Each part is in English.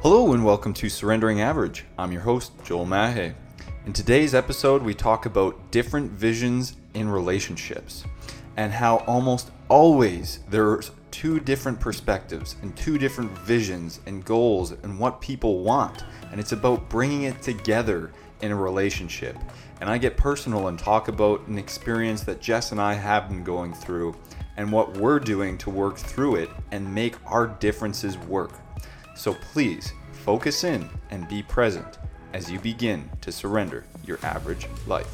Hello and welcome to Surrendering Average. I'm your host, Joel Mahe. In today's episode, we talk about different visions in relationships and how almost always there's two different perspectives and two different visions and goals and what people want. And it's about bringing it together in a relationship. And I get personal and talk about an experience that Jess and I have been going through and what we're doing to work through it and make our differences work. So please focus in and be present as you begin to surrender your average life.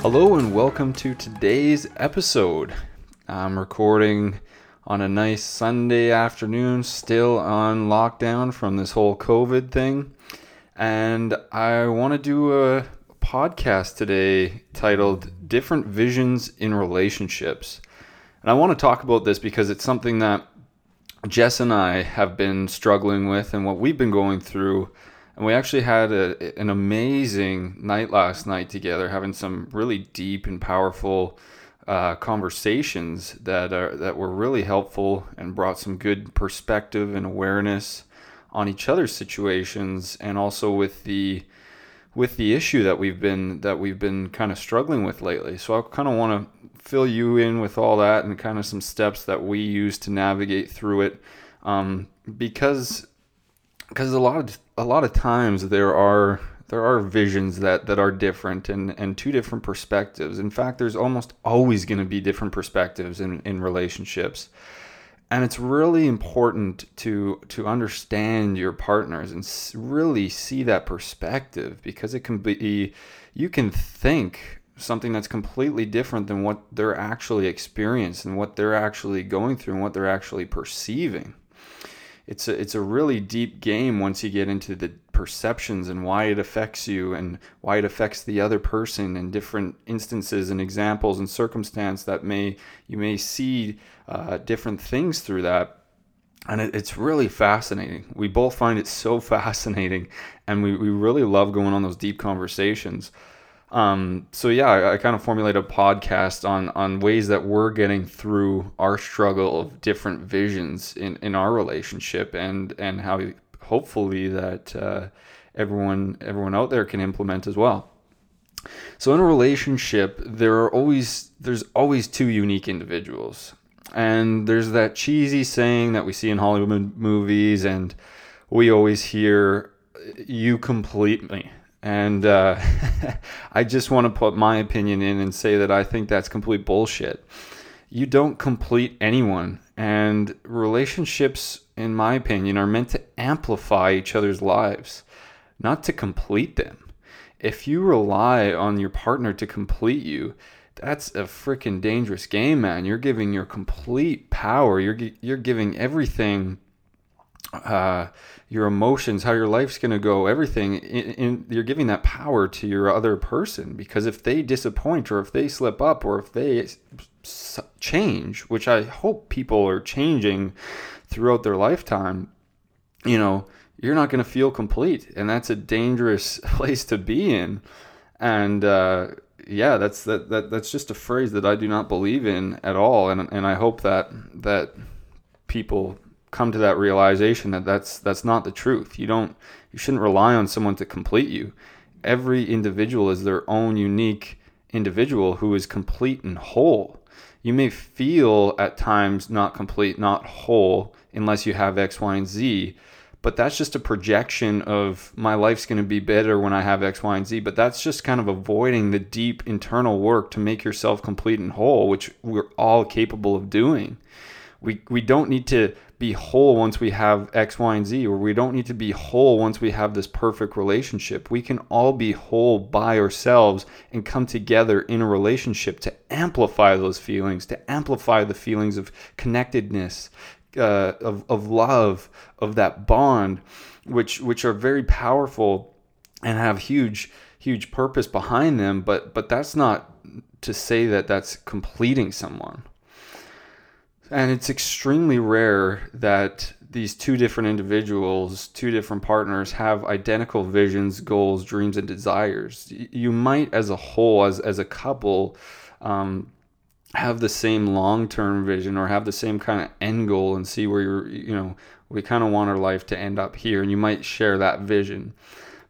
Hello and welcome to today's episode. I'm recording on a nice Sunday afternoon, still on lockdown from this whole COVID thing. And I want to do a podcast today titled Different Visions in Relationships. And I want to talk about this because it's something that Jess and I have been struggling with and what we've been going through. And we actually had a, an amazing night last night together, having some really deep and powerful uh, conversations that are that were really helpful and brought some good perspective and awareness on each other's situations, and also with the with the issue that we've been that we've been kind of struggling with lately. So I kind of want to fill you in with all that and kind of some steps that we use to navigate through it, um, because because a lot of a lot of times there are there are visions that that are different and and two different perspectives. In fact, there's almost always going to be different perspectives in in relationships and it's really important to to understand your partners and really see that perspective because it can be you can think something that's completely different than what they're actually experiencing and what they're actually going through and what they're actually perceiving. It's a, it's a really deep game once you get into the perceptions and why it affects you and why it affects the other person in different instances and examples and circumstance that may you may see uh, different things through that. And it, it's really fascinating. We both find it so fascinating. And we, we really love going on those deep conversations um, so yeah, I, I kind of formulate a podcast on on ways that we're getting through our struggle of different visions in in our relationship, and and how hopefully that uh, everyone everyone out there can implement as well. So in a relationship, there are always there's always two unique individuals, and there's that cheesy saying that we see in Hollywood movies, and we always hear, "You complete me." And uh, I just want to put my opinion in and say that I think that's complete bullshit. You don't complete anyone. And relationships, in my opinion, are meant to amplify each other's lives, not to complete them. If you rely on your partner to complete you, that's a freaking dangerous game, man. You're giving your complete power. You're you're giving everything uh, your emotions, how your life's going to go, everything. In, in, you're giving that power to your other person because if they disappoint or if they slip up or if they change, which I hope people are changing throughout their lifetime, you know, you're not going to feel complete, and that's a dangerous place to be in. And uh, yeah, that's that, that that's just a phrase that I do not believe in at all, and and I hope that that people come to that realization that that's that's not the truth. You don't you shouldn't rely on someone to complete you. Every individual is their own unique individual who is complete and whole. You may feel at times not complete, not whole unless you have X, Y, and Z, but that's just a projection of my life's going to be better when I have X, Y, and Z. But that's just kind of avoiding the deep internal work to make yourself complete and whole, which we're all capable of doing. We, we don't need to be whole once we have X, Y, and Z, or we don't need to be whole once we have this perfect relationship. We can all be whole by ourselves and come together in a relationship to amplify those feelings, to amplify the feelings of connectedness, uh, of, of love, of that bond, which which are very powerful and have huge huge purpose behind them. But but that's not to say that that's completing someone and it's extremely rare that these two different individuals, two different partners, have identical visions, goals, dreams, and desires. You might, as a whole, as, as a couple, um, have the same long-term vision or have the same kind of end goal and see where you're you know we kind of want our life to end up here and you might share that vision.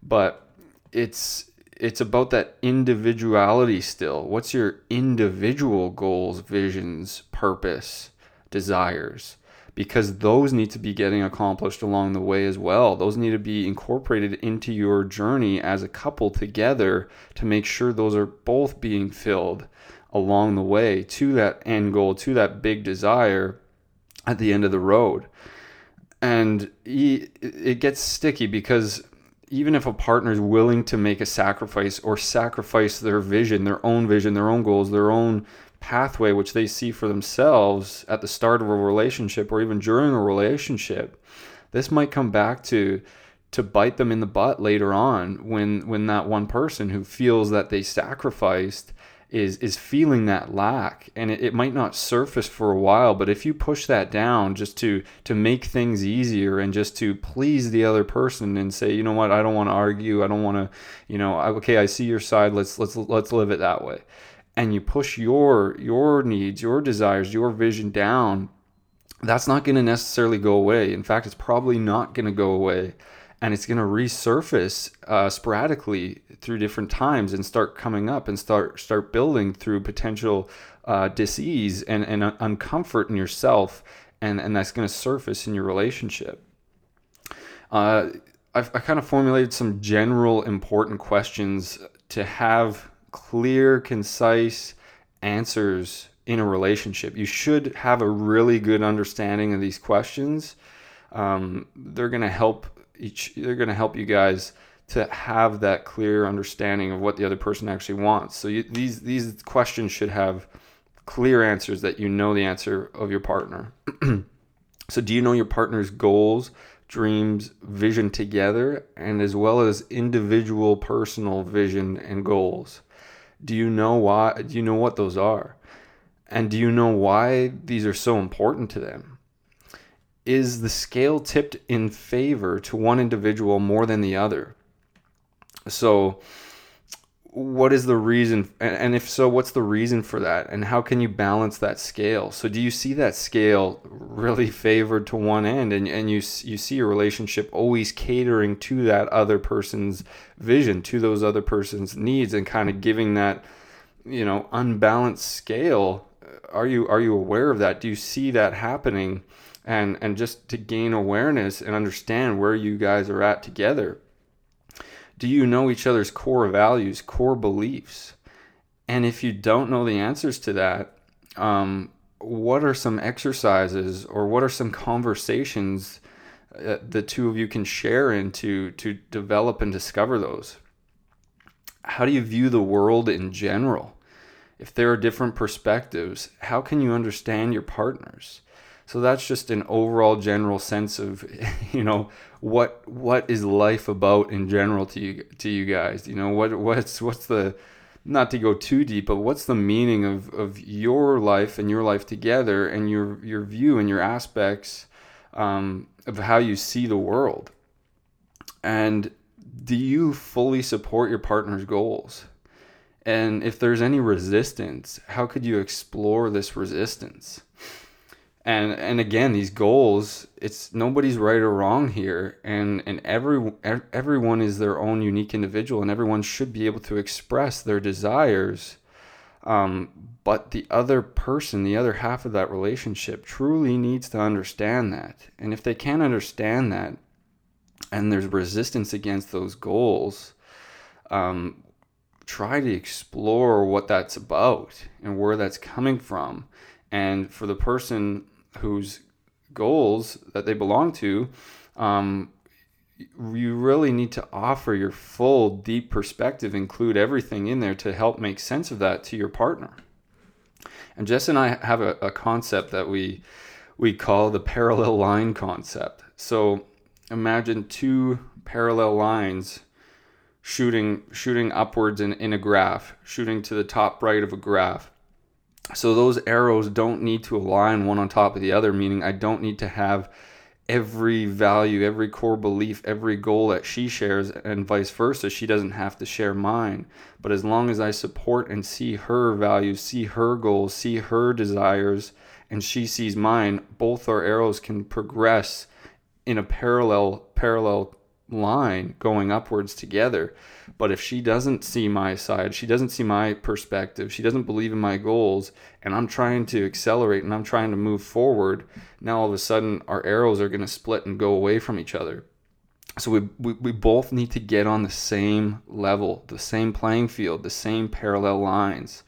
But it's it's about that individuality still. What's your individual goals visions purpose desires because those need to be getting accomplished along the way as well. Those need to be incorporated into your journey as a couple together to make sure those are both being filled along the way to that end goal, to that big desire at the end of the road. And it gets sticky because even if a partner is willing to make a sacrifice or sacrifice their vision, their own vision, their own goals, their own pathway which they see for themselves at the start of a relationship or even during a relationship, this might come back to to bite them in the butt later on when when that one person who feels that they sacrificed is is feeling that lack. And it, it might not surface for a while but if you push that down just to to make things easier and just to please the other person and say you know what? I don't want to argue. I don't want to you know okay I see your side. Let's let's let's live it that way and you push your your needs, your desires, your vision down, that's not going to necessarily go away. In fact, it's probably not going to go away, and it's going to resurface uh, sporadically through different times and start coming up and start start building through potential uh, disease and and uncomfort in yourself, and and that's going to surface in your relationship. Uh, I've, I kind of formulated some general important questions to have clear, concise answers in a relationship. You should have a really good understanding of these questions. Um, they're going to help each. They're going to help you guys to have that clear understanding of what the other person actually wants. So you, these these questions should have clear answers that you know the answer of your partner. so do you know your partner's goals, dreams, vision together, and as well as individual personal vision and goals? Do you know why? Do you know what those are? And do you know why these are so important to them? Is the scale tipped in favor to one individual more than the other? So, what is the reason and if so what's the reason for that and how can you balance that scale? So do you see that scale really favored to one end and, and you you see a relationship always catering to that other person's vision to those other person's needs and kind of giving that you know unbalanced scale? Are you are you aware of that? Do you see that happening? And and just to gain awareness and understand where you guys are at together do you know each other's core values, core beliefs? And if you don't know the answers to that, um, what are some exercises or what are some conversations uh, the two of you can share into to develop and discover those? How do you view the world in general? If there are different perspectives, how can you understand your partners? So that's just an overall general sense of, you know, what what is life about in general to you to you guys? You know, what what's what's the not to go too deep, but what's the meaning of, of your life and your life together and your your view and your aspects um, of how you see the world? And do you fully support your partner's goals? And if there's any resistance, how could you explore this resistance? And and again these goals it's nobody's right or wrong here. And and every everyone is their own unique individual and everyone should be able to express their desires. Um, but the other person the other half of that relationship truly needs to understand that. And if they can't understand that and there's resistance against those goals um, try to explore what that's about and where that's coming from. And for the person whose goals that they belong to, um, you really need to offer your full, deep perspective, include everything in there to help make sense of that to your partner. And Jess and I have a, a concept that we we call the parallel line concept. So imagine two parallel lines shooting shooting upwards in, in a graph, shooting to the top right of a graph. So those arrows don't need to align one on top of the other, meaning I don't need to have every value, every core belief, every goal that she shares, and vice versa. She doesn't have to share mine. But as long as I support and see her values, see her goals, see her desires, and she sees mine, both our arrows can progress in a parallel parallel line going upwards together. But if she doesn't see my side, she doesn't see my perspective, she doesn't believe in my goals, and I'm trying to accelerate and I'm trying to move forward, now all of a sudden our arrows are going to split and go away from each other. So we, we, we both need to get on the same level, the same playing field, the same parallel lines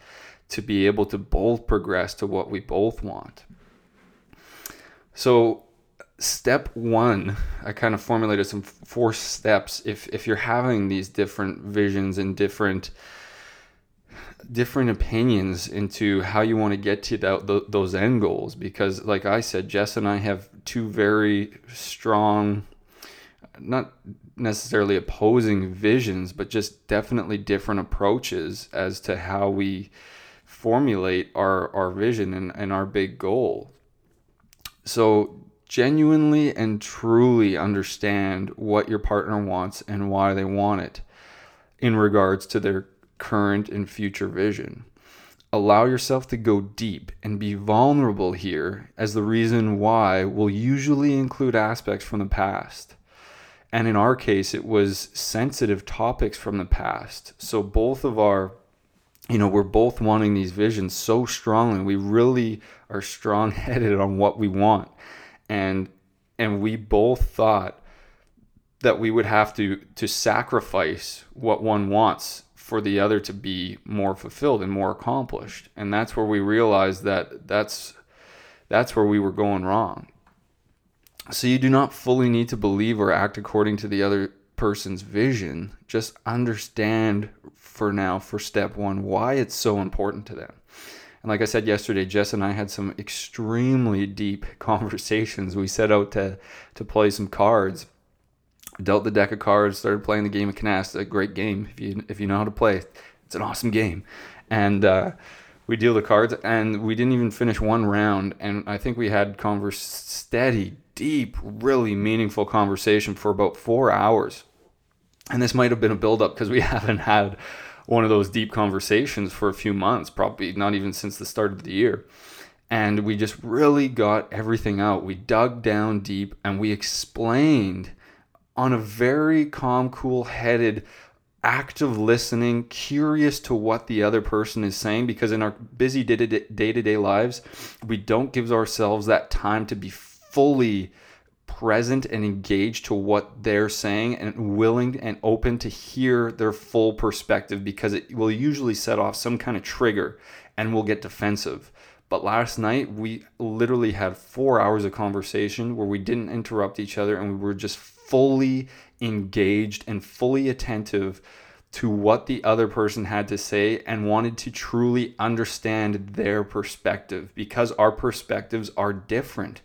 to be able to both progress to what we both want. So step one i kind of formulated some four steps. If if you're having these different visions and different different opinions into how you want to get to that, those end goals because like i said jess and i have two very strong not necessarily opposing visions but just definitely different approaches as to how we formulate our our vision and, and our big goal. So genuinely and truly understand what your partner wants and why they want it in regards to their current and future vision. Allow yourself to go deep and be vulnerable here, as the reason why will usually include aspects from the past. And in our case, it was sensitive topics from the past. So both of our you know, we're both wanting these visions so strongly. We really are strong headed on what we want and and we both thought that we would have to to sacrifice what one wants for the other to be more fulfilled and more accomplished. And that's where we realized that that's that's where we were going wrong. So you do not fully need to believe or act according to the other person's vision. Just understand for now for step 1 why it's so important to them and like I said yesterday, Jess and I had some extremely deep conversations. We set out to to play some cards. Dealt the deck of cards, started playing the game of Canasta. A great game if you if you know how to play. It's an awesome game, and uh, we deal the cards. And we didn't even finish one round, and I think we had converse steady, deep, really meaningful conversation for about four hours. And this might have been a build up because we haven't had one of those deep conversations for a few months, probably not even since the start of the year. And we just really got everything out. We dug down deep and we explained on a very calm, cool headed, active listening, curious to what the other person is saying, because in our busy day to day lives, we don't give ourselves that time to be fully present and engaged to what they're saying and willing and open to hear their full perspective because it will usually set off some kind of trigger and we'll get defensive. But last night, we literally had four hours of conversation where we didn't interrupt each other and we were just fully engaged and fully attentive to what the other person had to say and wanted to truly understand their perspective because our perspectives are different.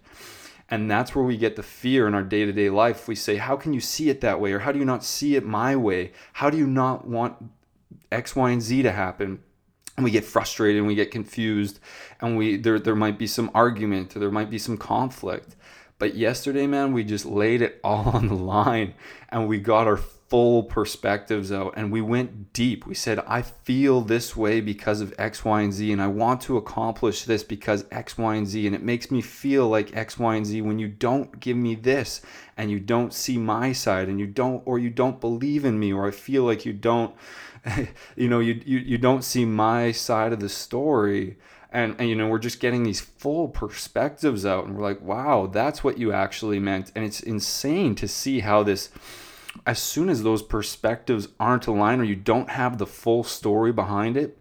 And that's where we get the fear in our day to day life. We say, How can you see it that way? Or how do you not see it my way? How do you not want X, Y, and Z to happen? And we get frustrated and we get confused and we there there might be some argument or there might be some conflict. But yesterday, man, we just laid it all on the line and we got our full perspectives out and we went deep. We said, I feel this way because of X, Y, and Z, and I want to accomplish this because X, Y, and Z. And it makes me feel like X, Y, and Z when you don't give me this and you don't see my side and you don't, or you don't believe in me, or I feel like you don't, you know, you, you, you don't see my side of the story. And, and, you know we're just getting these full perspectives out and we're like wow that's what you actually meant and it's insane to see how this as soon as those perspectives aren't aligned or you don't have the full story behind it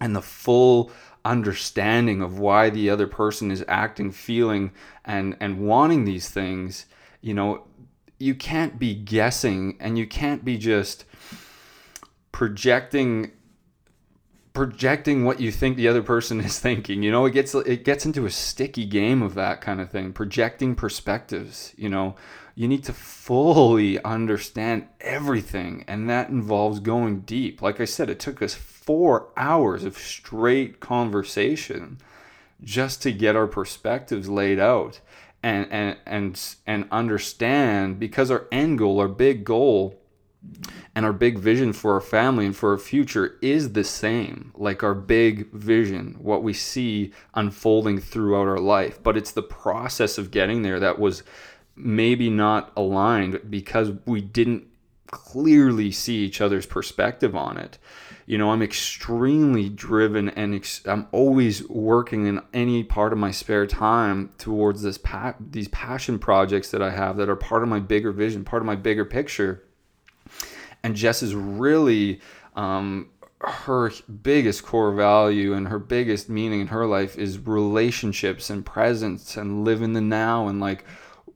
and the full understanding of why the other person is acting, feeling, and and wanting these things, you know, you can't be guessing and you can't be just projecting projecting what you think the other person is thinking. You know it gets it gets into a sticky game of that kind of thing projecting perspectives you know you need to fully understand everything and that involves going deep. Like i said it took us 4 hours of straight conversation just to get our perspectives laid out and and and and understand because our end goal, our big goal and our big vision for our family and for our future is the same. Like our big vision what we see unfolding throughout our life. But it's the process of getting there that was maybe not aligned because we didn't clearly see each other's perspective on it. You know i'm extremely driven and ex- i'm always working in any part of my spare time towards this pa- these passion projects that i have that are part of my bigger vision part of my bigger picture. And Jess is really um, her biggest core value and her biggest meaning in her life is relationships and presence and live in the now and like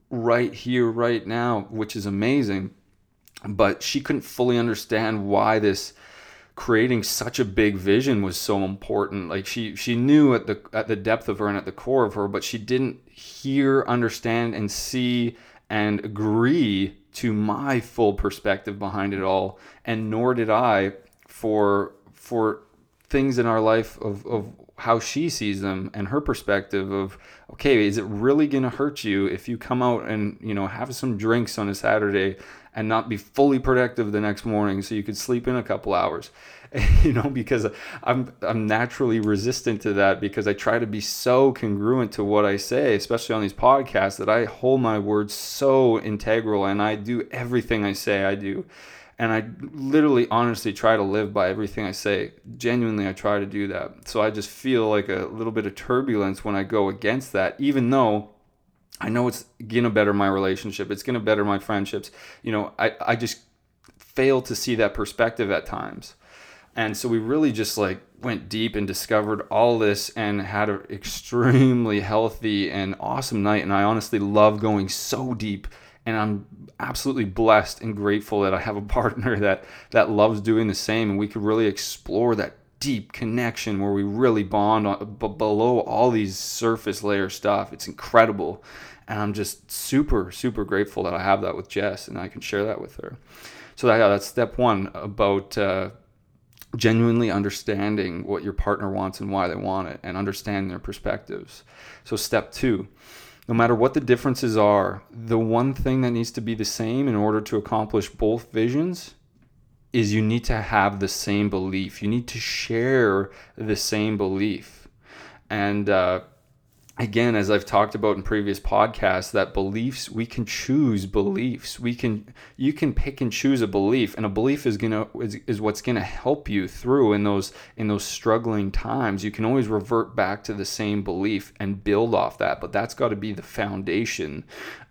right here, right now, which is amazing. But she couldn't fully understand why this creating such a big vision was so important. Like she she knew at the at the depth of her and at the core of her, but she didn't hear, understand, and see and agree to my full perspective behind it all, and nor did I for for things in our life of, of how she sees them and her perspective of okay is it really going to hurt you if you come out and you know have some drinks on a saturday and not be fully productive the next morning so you could sleep in a couple hours? You know because i'm i'm naturally resistant to that because i try to be so congruent to what i say especially on these podcasts that i hold my words so integral and i do everything i say i do and i literally honestly try to live by everything i say genuinely i try to do that so i just feel like a little bit of turbulence when i go against that even though I know it's gonna better my relationship. It's gonna better my friendships. You know, I, I just fail to see that perspective at times. And so we really just like went deep and discovered all this and had an extremely healthy and awesome night. And I honestly love going so deep. And I'm absolutely blessed and grateful that I have a partner that that loves doing the same. And we could really explore that deep connection where we really bond on, b- below all these surface layer stuff. It's incredible. And I'm just super, super grateful that I have that with Jess and I can share that with her. So that, yeah, that's step one about uh, genuinely understanding what your partner wants and why they want it and understanding their perspectives. So, step two no matter what the differences are, the one thing that needs to be the same in order to accomplish both visions is you need to have the same belief. You need to share the same belief. And, uh, again as i've talked about in previous podcasts that beliefs we can choose beliefs we can you can pick and choose a belief and a belief is gonna is, is what's gonna help you through in those in those struggling times you can always revert back to the same belief and build off that but that's got to be the foundation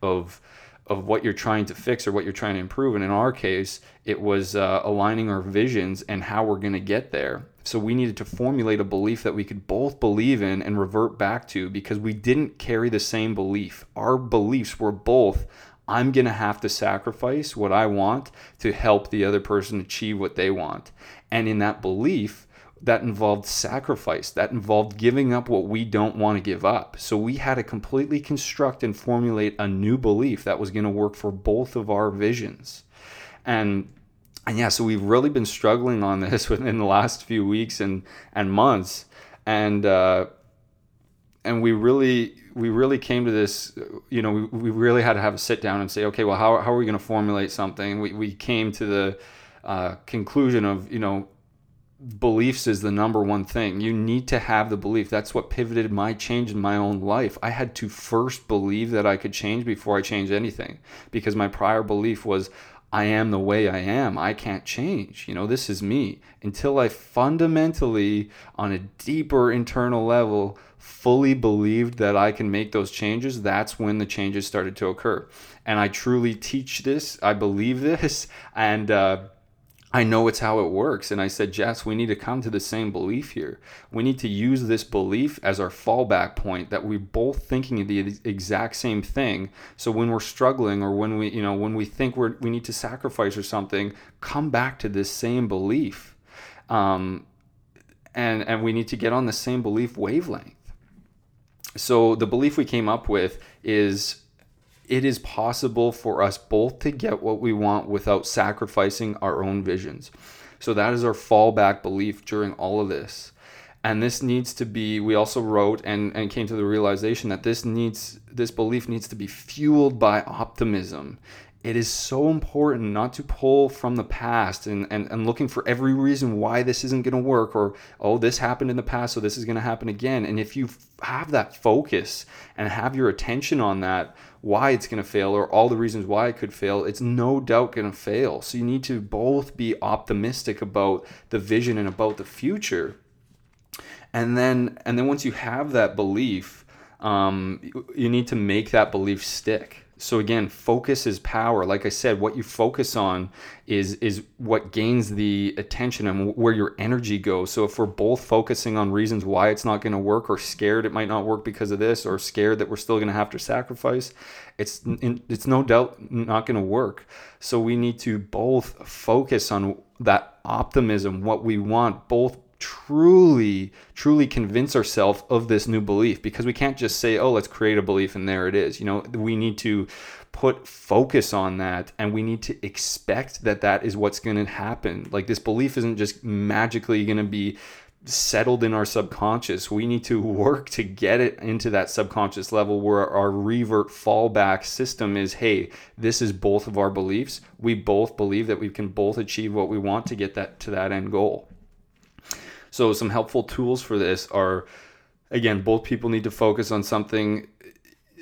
of of what you're trying to fix or what you're trying to improve. And in our case, it was uh, aligning our visions and how we're going to get there. So we needed to formulate a belief that we could both believe in and revert back to because we didn't carry the same belief. Our beliefs were both I'm going to have to sacrifice what I want to help the other person achieve what they want. And in that belief, that involved sacrifice, that involved giving up what we don't want to give up. So we had to completely construct and formulate a new belief that was going to work for both of our visions. And and yeah, so we've really been struggling on this within the last few weeks and and months, and uh, and we really we really came to this. You know, we, we really had to have a sit down and say, okay, well, how how are we going to formulate something? We we came to the uh, conclusion of you know beliefs is the number one thing. You need to have the belief. That's what pivoted my change in my own life. I had to first believe that I could change before I changed anything because my prior belief was I am the way I am. I can't change. You know, this is me. Until I fundamentally, on a deeper internal level, fully believed that I can make those changes, that's when the changes started to occur. And I truly teach this. I believe this. And, uh, I know it's how it works. And I said, Jess, we need to come to the same belief here. We need to use this belief as our fallback point that we're both thinking the exact same thing. So when we're struggling or when we, you know, when we think we're, we need to sacrifice or something, come back to this same belief. Um, and, and we need to get on the same belief wavelength. So the belief we came up with is it is possible for us both to get what we want without sacrificing our own visions. So that is our fallback belief during all of this. and this needs to be we also wrote and, and came to the realization that this needs this belief needs to be fueled by optimism it is so important not to pull from the past and, and, and looking for every reason why this isn't going to work or oh this happened in the past so this is going to happen again. And if you have that focus and have your attention on that why it's going to fail or all the reasons why it could fail it's no doubt going to fail. So you need to both be optimistic about the vision and about the future. And then and then once you have that belief um, you need to make that belief stick so again, focus is power. Like I said, what you focus on is is what gains the attention and where your energy goes. So if we're both focusing on reasons why it's not going to work or scared it might not work because of this or scared that we're still going to have to sacrifice, it's it's no doubt not going to work. So we need to both focus on that optimism, what we want, both truly truly convince ourselves of this new belief because we can't just say oh let's create a belief and there it is. You know we need to put focus on that and we need to expect that that is what's going to happen. Like this belief isn't just magically going to be settled in our subconscious. We need to work to get it into that subconscious level where our revert fallback system is hey this is both of our beliefs. We both believe that we can both achieve what we want to get that to that end goal so some helpful tools for this are again, both people need to focus on something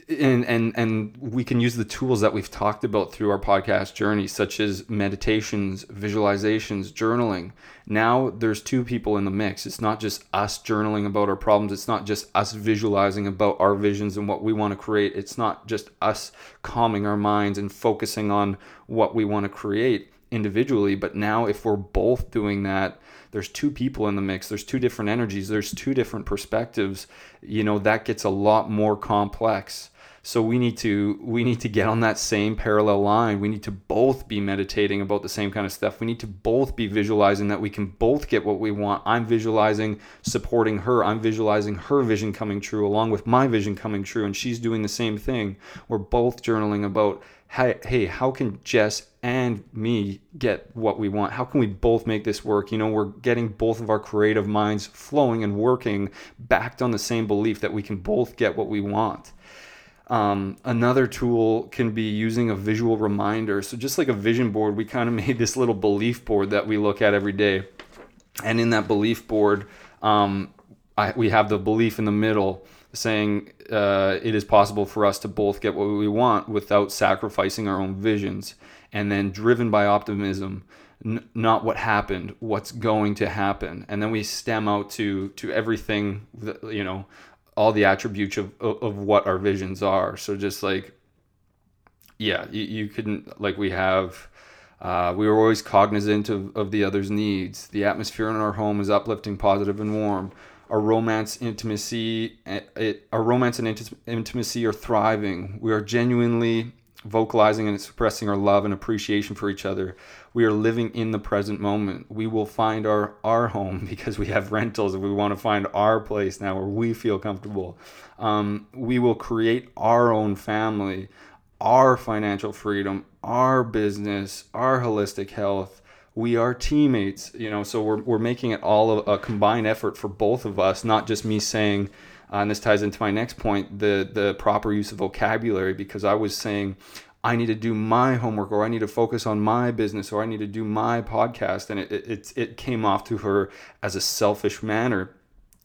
and and and we can use the tools that we've talked about through our podcast journey such as meditations visualizations journaling. Now there's two people in the mix. It's not just us journaling about our problems. It's not just us visualizing about our visions and what we want to create. It's not just us calming our minds and focusing on what we want to create individually but now if we're both doing that there's two people in the mix there's two different energies there's two different perspectives you know that gets a lot more complex. So we need to we need to get on that same parallel line. We need to both be meditating about the same kind of stuff. We need to both be visualizing that we can both get what we want. I'm visualizing supporting her. I'm visualizing her vision coming true along with my vision coming true and she's doing the same thing. We're both journaling about hey, hey, how can Jess and me get what we want? How can we both make this work? You know, we're getting both of our creative minds flowing and working backed on the same belief that we can both get what we want. Um, another tool can be using a visual reminder. So, just like a vision board, we kind of made this little belief board that we look at every day. And in that belief board, um, I, we have the belief in the middle saying uh, it is possible for us to both get what we want without sacrificing our own visions. And then driven by optimism, n- not what happened, what's going to happen. And then we stem out to to everything, that, you know, all the attributes of, of, of what our visions are. So just like, yeah, you, you couldn't, like we have, uh, we were always cognizant of, of the other's needs. The atmosphere in our home is uplifting, positive, and warm our romance intimacy our romance and intimacy are thriving. We are genuinely vocalizing and expressing our love and appreciation for each other. We are living in the present moment. We will find our our home because we have rentals and we want to find our place now where we feel comfortable. Um, we will create our own family our financial freedom our business our holistic health we are teammates you know so we're, we're making it all a, combined effort for both of us not just me saying uh, and this ties into my next point the the proper use of vocabulary because i was saying i need to do my homework or i need to focus on my business or i need to do my podcast and it it, it came off to her as a selfish manner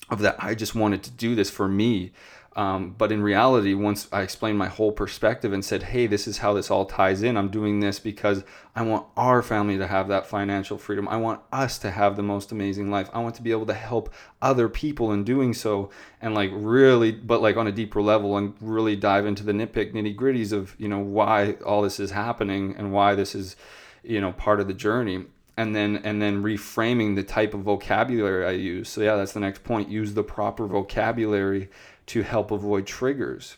of that i just wanted to do this for me um, but in reality, once I explained my whole perspective and said, hey, this is how this all ties in, I'm doing this because I want our family to have that financial freedom. I want us to have the most amazing life. I want to be able to help other people in doing so and like really, but like on a deeper level and really dive into the nitpick nitty gritties of, you know, why all this is happening and why this is, you know, part of the journey and then and then reframing the type of vocabulary I use. So yeah, that's the next point. Use the proper vocabulary to help avoid triggers.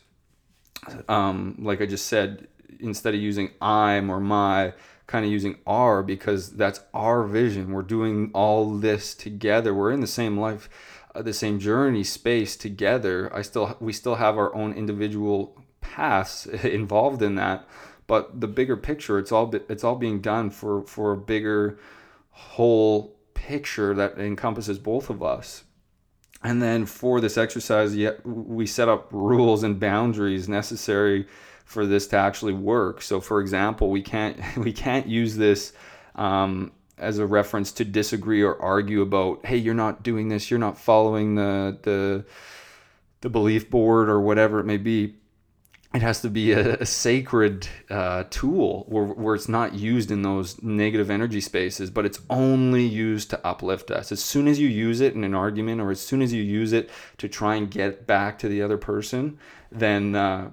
Um, like I just said, instead of using I'm or my, kind of using our because that's our vision. We're doing all this together. We're in the same life, uh, the same journey space together. I still we still have our own individual paths involved in that, but the bigger picture, it's all it's all being done for for a bigger whole picture that encompasses both of us. And then for this exercise, we set up rules and boundaries necessary for this to actually work. So, for example, we can't we can't use this um, as a reference to disagree or argue about, hey, you're not doing this, you're not following the the the belief board or whatever it may be. It has to be a, a sacred uh, tool where, where it's not used in those negative energy spaces, but it's only used to uplift us. As soon as you use it in an argument or as soon as you use it to try and get back to the other person, then uh,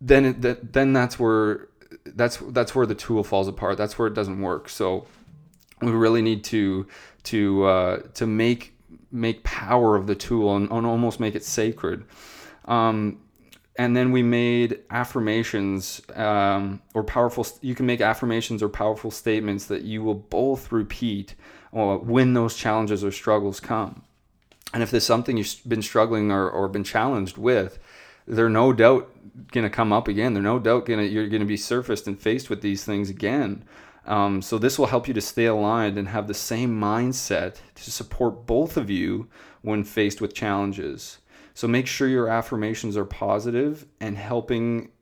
then it, then that's where that's that's where the tool falls apart. That's where it doesn't work. So we really need to to uh, to make make power of the tool and, and almost make it sacred. Um, and then we made affirmations um, or powerful. You can make affirmations or powerful statements that you will both repeat uh, when those challenges or struggles come. And if there's something you've been struggling or, or been challenged with, they're no doubt going to come up again. They're no doubt going to you're going to be surfaced and faced with these things again. Um, so this will help you to stay aligned and have the same mindset to support both of you when faced with challenges. So make sure your affirmations are positive and helping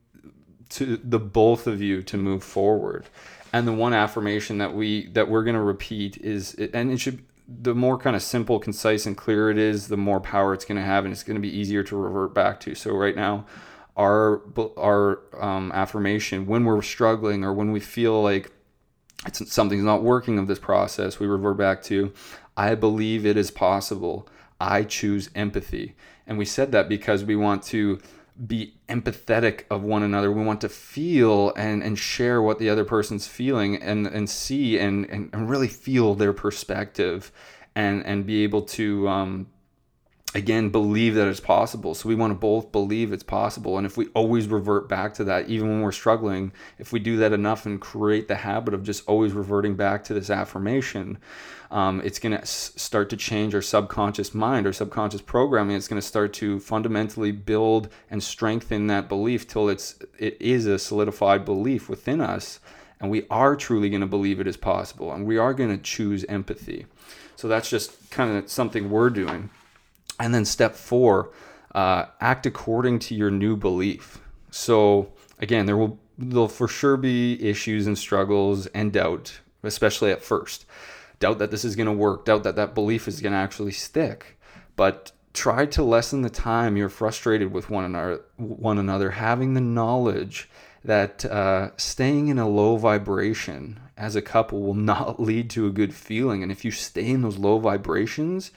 to the both of you to move forward. And the one affirmation that we that we're going to repeat is and it should the more kind of simple, concise, and clear it is, the more power it's going to have, and it's going to be easier to revert back to. So right now, our our um, affirmation when we're struggling or when we feel like it's something's not working of this process, we revert back to, "I believe it is possible. I choose empathy." And we said that because we want to be empathetic of one another. We want to feel and, and share what the other person's feeling and, and see and, and, and really feel their perspective and, and be able to, um, again, believe that it's possible. So we want to both believe it's possible. And if we always revert back to that, even when we're struggling, if we do that enough and create the habit of just always reverting back to this affirmation, um, it's going to s- start to change our subconscious mind, our subconscious programming. It's going to start to fundamentally build and strengthen that belief till it's it is a solidified belief within us, and we are truly going to believe it is possible, and we are going to choose empathy. So that's just kind of something we're doing. And then step four, uh, act according to your new belief. So again, there will there'll for sure be issues and struggles and doubt, especially at first doubt that this is going to work, doubt that that belief is going to actually stick. But try to lessen the time you're frustrated with one another, one another having the knowledge that uh, staying in a low vibration as a couple will not lead to a good feeling. And if you stay in those low vibrations,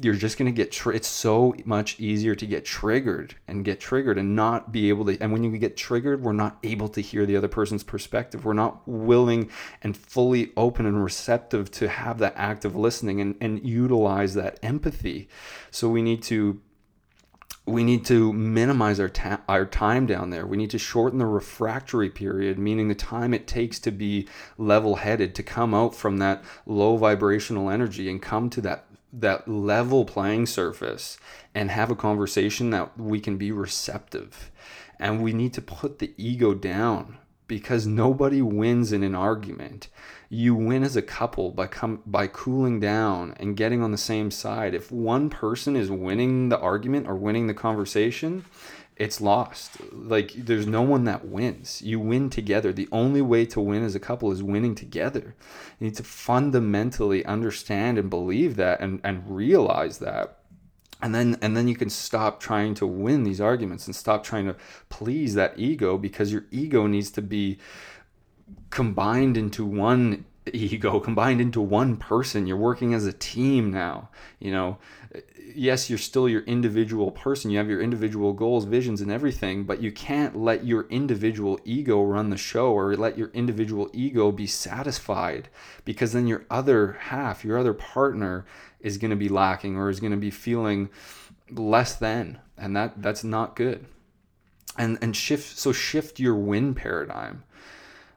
you're just going to get it's so much easier to get triggered and get triggered and not be able to and when you get triggered we're not able to hear the other person's perspective we're not willing and fully open and receptive to have that active listening and, and utilize that empathy so we need to we need to minimize our, ta- our time down there. We need to shorten the refractory period, meaning the time it takes to be level headed, to come out from that low vibrational energy and come to that that level playing surface and have a conversation that we can be receptive. And we need to put the ego down because nobody wins in an argument. You win as a couple by com- by cooling down and getting on the same side. If one person is winning the argument or winning the conversation, it's lost. Like there's no one that wins. You win together. The only way to win as a couple is winning together. You need to fundamentally understand and believe that and, and realize that. And then and then you can stop trying to win these arguments and stop trying to please that ego because your ego needs to be combined into one ego combined into one person you're working as a team now you know yes, you're still your individual person. You have your individual goals, visions, and everything, but you can't let your individual ego run the show or let your individual ego be satisfied because then your other half, your other partner is going to be lacking or is going to be feeling less than. And that that's not good. And and shift so shift your win paradigm.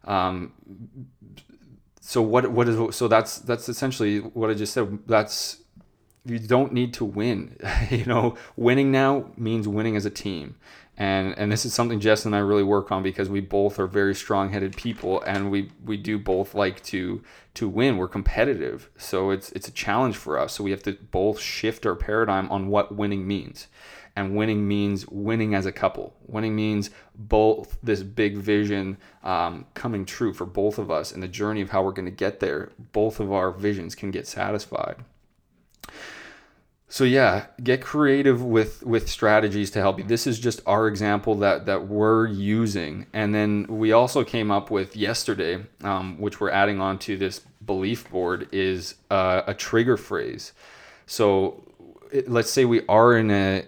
Um, so what what is so that's that's essentially what I just said. That's you don't need to win. you know, winning now means winning as a team. And and this is something Jess and I really work on because we both are very strong-headed people and we we do both like to to win. We're competitive. So it's it's a challenge for us. So we have to both shift our paradigm on what winning means. And winning means winning as a couple. Winning means both this big vision um, coming true for both of us and the journey of how we're going to get there. Both of our visions can get satisfied so yeah get creative with with strategies to help you this is just our example that that we're using and then we also came up with yesterday um, which we're adding on to this belief board is uh, a trigger phrase so let's say we are in a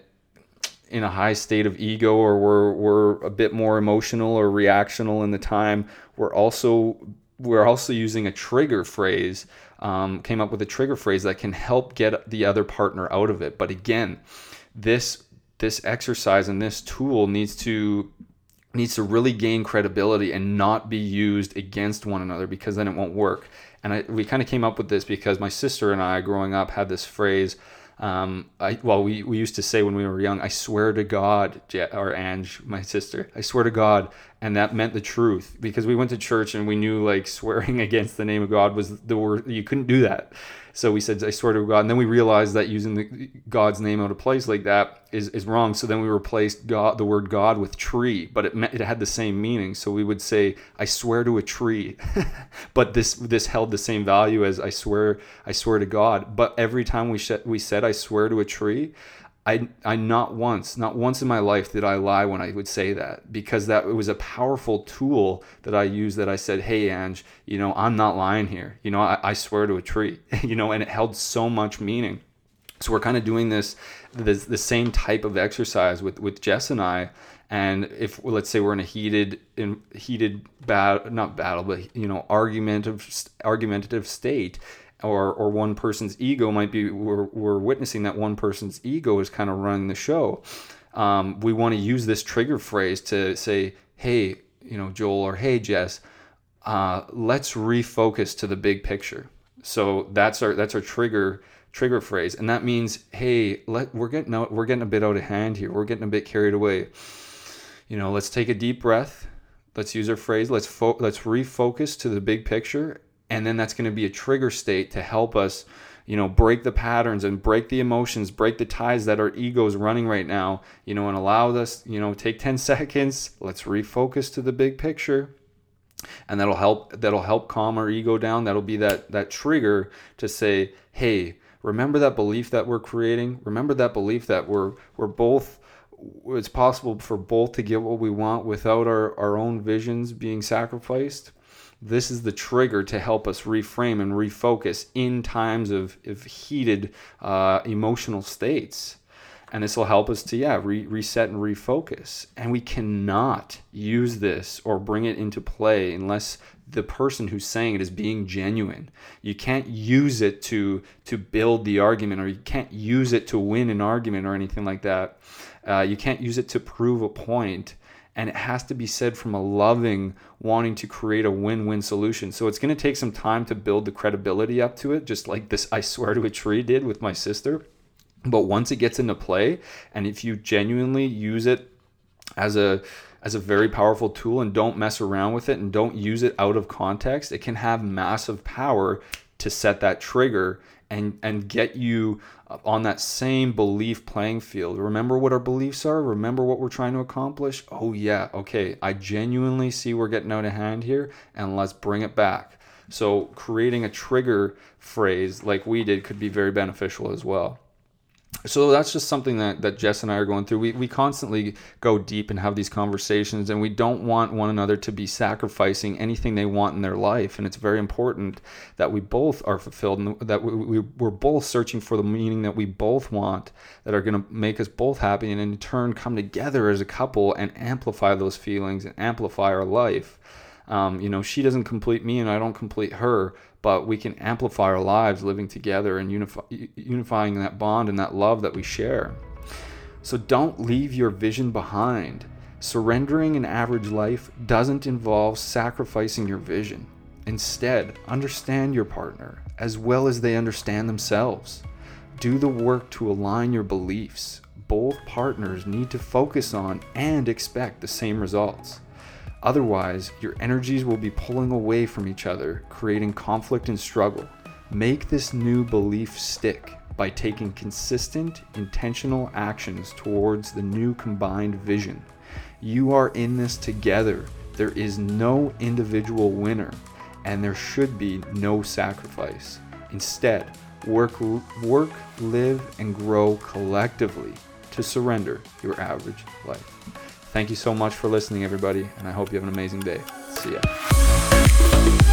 in a high state of ego or we're we're a bit more emotional or reactional in the time we're also we're also using a trigger phrase um, came up with a trigger phrase that can help get the other partner out of it. But again, this this exercise and this tool needs to needs to really gain credibility and not be used against one another because then it won't work. And I, we kind of came up with this because my sister and I, growing up, had this phrase. Um, I, well, we, we used to say when we were young, I swear to God, or Ange, my sister, I swear to God, and that meant the truth because we went to church and we knew like swearing against the name of God was the word you couldn't do that. So we said, I swear to God. And then we realized that using the, God's name out of place like that is, is wrong. So then we replaced God, the word God with tree, but it meant, it had the same meaning. So we would say, I swear to a tree, but this, this held the same value as I swear, I swear to God. But every time we, sh- we said, I swear to a tree, I, I not once, not once in my life did I lie when I would say that because that it was a powerful tool that I used that I said, Hey, Ange, you know, I'm not lying here. You know, I, I swear to a tree, you know, and it held so much meaning. So we're kind of doing this, this, the same type of exercise with, with Jess and I. And if let's say we're in a heated, in heated battle, not battle, but you know, argumentative, argumentative state, or or one person's ego might be we're, we're witnessing that one person's ego is kind of running the show. Um, we want to use this trigger phrase to say hey you know joel or hey jess uh, let's refocus to the big picture. So that's our that's our trigger trigger phrase. And that means hey let we're getting out, we're getting a bit out of hand here. We're getting a bit carried away. You know let's take a deep breath. Let's use our phrase let's fo- let's refocus to the big picture and then that's going to be a trigger state to help us you know break the patterns and break the emotions break the ties that our ego is running right now you know and allow us you know take 10 seconds let's refocus to the big picture. And that'll help that'll help calm our ego down. That'll be that that trigger to say hey remember that belief that we're creating? Remember that belief that we're we're both it's possible for both to get what we want without our, our own visions being sacrificed this is the trigger to help us reframe and refocus in times of, of heated uh, emotional states. And this will help us to, yeah, re- reset and refocus. And we cannot use this or bring it into play unless the person who's saying it is being genuine. You can't use it to to build the argument, or you can't use it to win an argument or anything like that. Uh, you can't use it to prove a point and it has to be said from a loving wanting to create a win-win solution. So it's going to take some time to build the credibility up to it just like this i swear to a tree did with my sister. But once it gets into play and if you genuinely use it as a as a very powerful tool and don't mess around with it and don't use it out of context it can have massive power to set that trigger and and get you on that same belief playing field. Remember what our beliefs are? Remember what we're trying to accomplish? Oh yeah, okay. I genuinely see we're getting out of hand here and let's bring it back. So creating a trigger phrase like we did could be very beneficial as well so that's just something that, that Jess and I are going through. We, we constantly go deep and have these conversations, and we don't want one another to be sacrificing anything they want in their life. And it's very important that we both are fulfilled and that we, we, we're both searching for the meaning that we both want that are going to make us both happy and in turn come together as a couple and amplify those feelings and amplify our life. Um, you know, she doesn't complete me and I don't complete her, but we can amplify our lives living together and unify, unifying that bond and that love that we share. So don't leave your vision behind. Surrendering an average life doesn't involve sacrificing your vision. Instead, understand your partner as well as they understand themselves. Do the work to align your beliefs. Both partners need to focus on and expect the same results. Otherwise, your energies will be pulling away from each other, creating conflict and struggle. Make this new belief stick by taking consistent, intentional actions towards the new combined vision. You are in this together. There is no individual winner, and there should be no sacrifice. Instead, work, work, live, and grow collectively to surrender your average life. Thank you so much for listening, everybody, and I hope you have an amazing day. See ya.